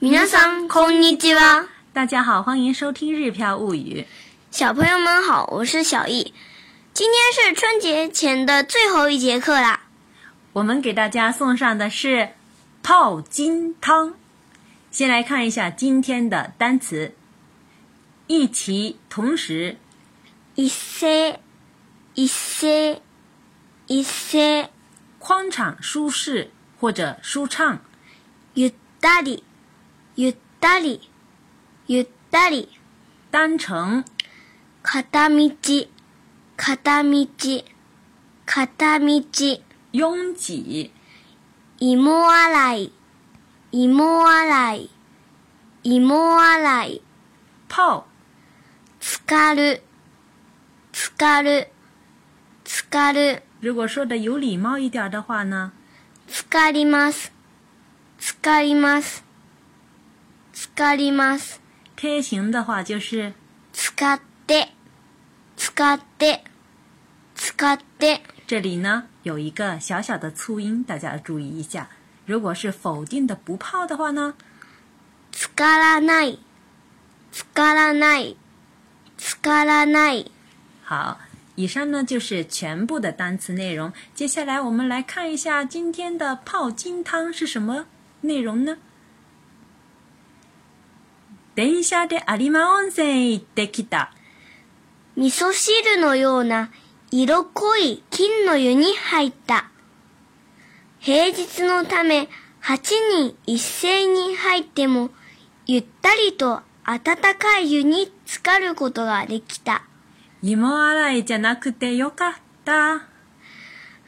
皆さんこんにちは。大家好，欢迎收听《日漂物语》。小朋友们好，我是小易。今天是春节前的最后一节课啦。我们给大家送上的是泡金汤。先来看一下今天的单词：一起、同时、一、些、一些、一些、宽敞、舒适或者舒畅、ゆったり。ゆったり、ゆったり、单程、片道、片道、片道、拥挤、芋洗、芋洗、芋洗、泡、疲る、疲る、疲る。如果说的有礼貌一点的话呢？かります、かります。使ります。天晴的话就是使って、使って、使って。这里呢有一个小小的促音，大家注意一下。如果是否定的不泡的话呢，使らない、使らない、使らない。好，以上呢就是全部的单词内容。接下来我们来看一下今天的泡金汤是什么内容呢？電車で有馬温泉へ行ってきた。味噌汁のような色濃い金の湯に入った。平日のため8人一斉に入ってもゆったりと温かい湯に浸かることができた。芋洗いじゃなくてよかった。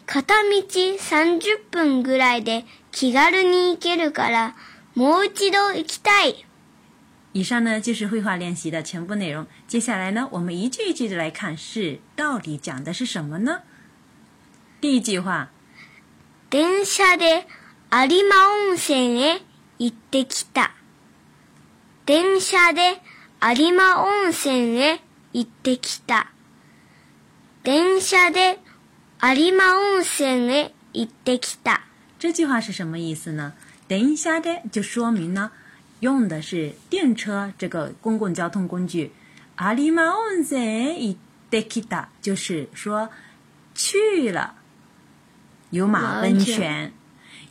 片道30分ぐらいで気軽に行けるからもう一度行きたい。以上呢就是绘画练习的全部内容。接下来呢，我们一句一句的来看，是到底讲的是什么呢？第一句话：電車で有馬温泉へ行ってきた。電車で有馬温泉へ行ってきた。電車で有馬温泉へ行ってきた。这句话是什么意思呢？電車で就说明呢。用的是电车这个公共交通工具，阿里马温泉伊德吉达，就是说去了有马温泉。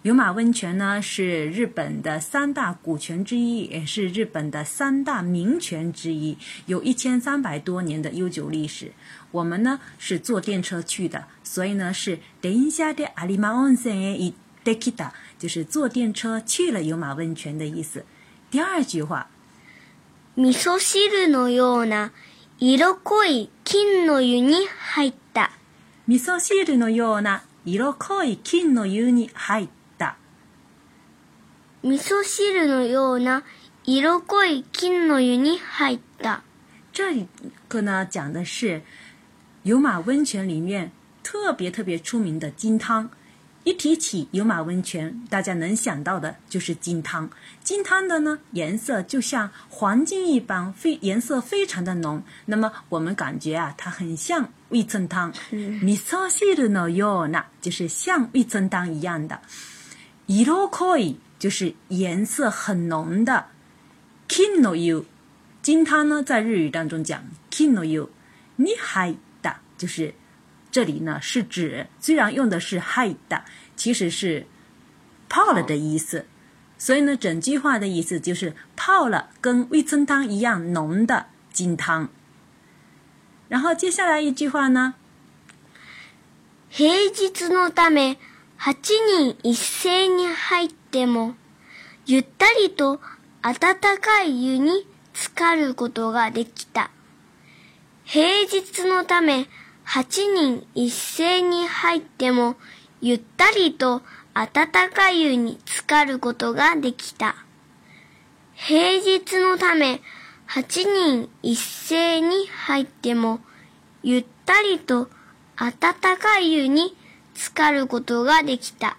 有马温泉呢是日本的三大古泉之一，也是日本的三大名泉之一，有一千三百多年的悠久历史。我们呢是坐电车去的，所以呢是等下的阿里马温泉伊德吉达，就是坐电车去了有马温泉的意思。第二句话，味噌汁のような色濃い金の湯に入った。味噌汁のような色濃い金の湯に入った。味噌汁のような色濃い金の湯に入った。这个呢，讲的是油麻温泉里面特别特别出名的金汤。一提起油马温泉，大家能想到的就是金汤。金汤的呢，颜色就像黄金一般，非颜色非常的浓。那么我们感觉啊，它很像味噌汤，味噌汤一样的，一道可就是颜色很浓的金汤呢，在日语当中讲金汤，你还打就是。这里呢是指，虽然用的是 h i d 其实是“泡了”的意思，所以呢，整句话的意思就是泡了跟味噌汤一样浓的金汤。然后接下来一句话呢，平日のため人一に入ってもゆったりとかい湯に浸かることができた。平日のため。8人一斉に入っても、ゆったりと暖かい湯に浸かることができた。平日のため、8人一斉に入っても、ゆったりと暖かい湯に浸かることができた。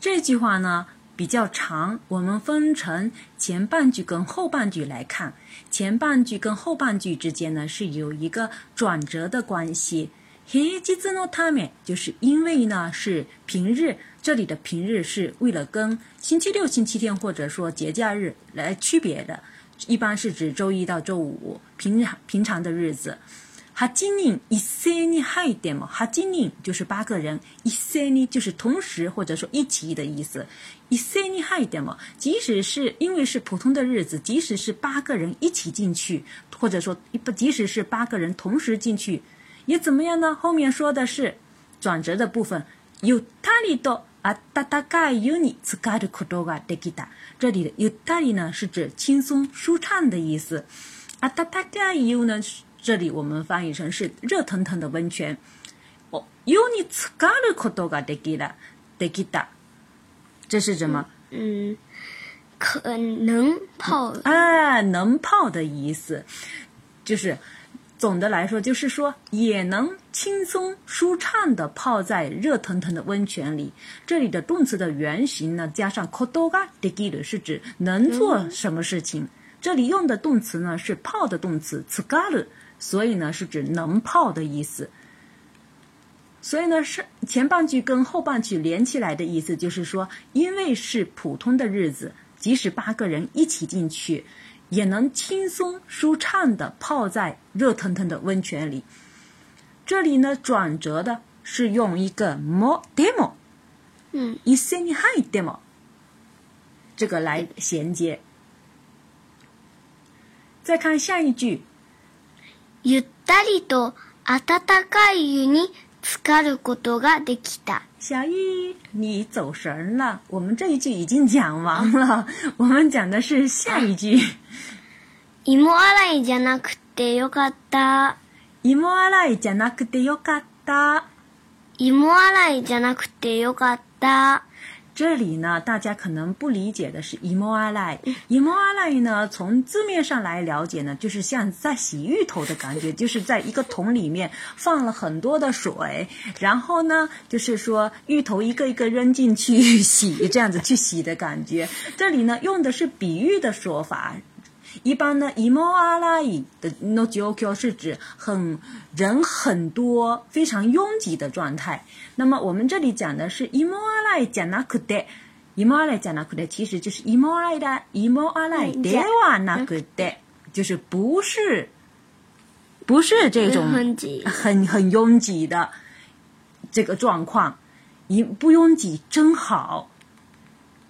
这句话呢比较长，我们分成前半句跟后半句来看。前半句跟后半句之间呢是有一个转折的关系。Hey, じつのため，就是因为呢，是平日。这里的平日是为了跟星期六、星期天或者说节假日来区别的，一般是指周一到周五，平常平常的日子。哈ジンに一ゼニ早点么？ハジン就是八个人，一ゼニ就是同时或者说一起的意思。一ゼニ早い点么？即使是因为是普通的日子，即使是八个人一起进去，或者说不，即使是八个人同时进去。也怎么样呢？后面说的是转折的部分。ゆったりとあたたかい湯に使うことができた。这里的ゆったり呢是指轻松舒畅的意思。あたたかい湯呢，这里我们翻译成是热腾腾的温泉。お湯に使うことができた、できた。这是什么？嗯，可能泡啊，能泡的意思，就是。总的来说，就是说也能轻松舒畅的泡在热腾腾的温泉里。这里的动词的原型呢，加上 kodoga d e g e t 是指能做什么事情。这里用的动词呢是泡的动词 tsugaru，所以呢是指能泡的意思。所以呢是前半句跟后半句连起来的意思，就是说因为是普通的日子，即使八个人一起进去。也能轻松舒畅的泡在热腾腾的温泉里。这里呢，转折的是用一个 mo demo，嗯，一セニハイ demo，这个来衔接。再看下一句，ゆったりと温かい湯に。つかることができた。小一，你走神了。我们这一句已经讲完了，我们讲的是下一句。芋洗いじゃなくてよかった。芋洗いじゃなくてよかった。芋洗いじゃなくてよかった。这里呢，大家可能不理解的是 “emoi lai”。“emoi lai” 呢，从字面上来了解呢，就是像在洗芋头的感觉，就是在一个桶里面放了很多的水，然后呢，就是说芋头一个一个扔进去洗，这样子去洗的感觉。这里呢，用的是比喻的说法。一般呢 i m o l a i 的 nojiokyo 是指很人很多、非常拥挤的状态。那么我们这里讲的是 i m o l a i j a n a k u t e i m o l a i janakute 其实就是 i m o r a i i m o l a i de wa nakute，就是不是不是这种很很很拥挤的这个状况，一不拥挤真好。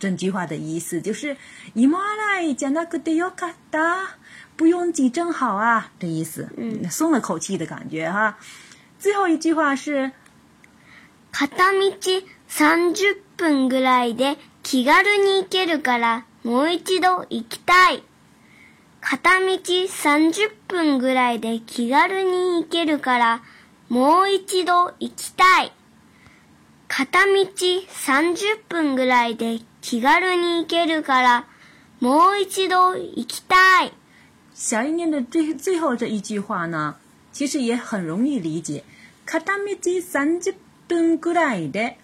整句话的意思就是“いまらいじゃなくか不拥挤真好啊，这意思。嗯，松了口气的感觉哈。最后一句话是“片道三十分ぐらいで気軽に行けるからもう一度行きたい”。片道30分ぐらいで気軽に行けるからもう一度行きたい。片道分ぐらいで気軽に行けるからもう一度行きたい。小一念的最最后这一句话呢，其实也很容易理解。ただみじ三十分ぐらいで，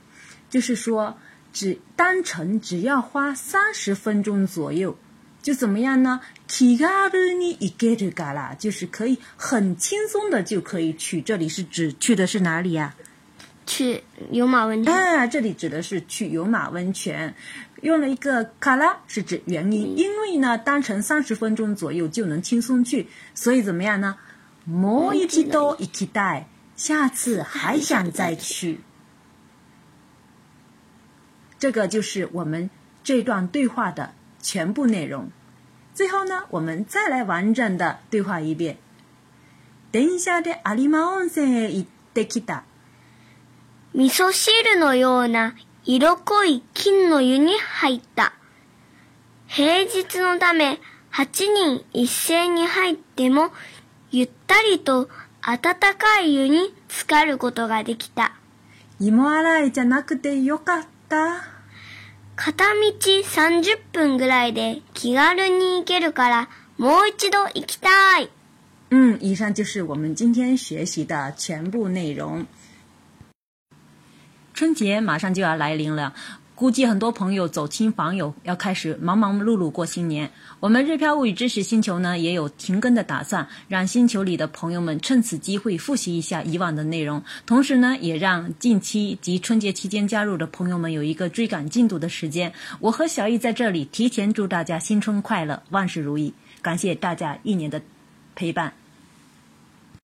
就是说只单程只要花三十分钟左右，就怎么样呢？気軽に行けるから，就是可以很轻松的就可以去。这里是指去的是哪里呀？去有马温泉。啊，这里指的是去有马温泉。用了一个卡拉是指原因，因为呢，单程三十分钟左右就能轻松去，所以怎么样呢？もう一度期待，下次还想再去。这个就是我们这段对话的全部内容。最后呢，我们再来完整的对话一遍。等一下的阿里马翁生也已经抵达。味噌シールのような。色濃い金の湯に入った。平日のため8人一斉に入ってもゆったりと暖かい湯に浸かることができた。芋洗いじゃなくてよかった。片道30分ぐらいで気軽に行けるからもう一度行きたい。うん、以上就是我们今天学习的全部内容。春节马上就要来临了，估计很多朋友走亲访友要开始忙忙碌碌过新年。我们日漂物语知识星球呢也有停更的打算，让星球里的朋友们趁此机会复习一下以往的内容，同时呢也让近期及春节期间加入的朋友们有一个追赶进度的时间。我和小易在这里提前祝大家新春快乐，万事如意！感谢大家一年的陪伴。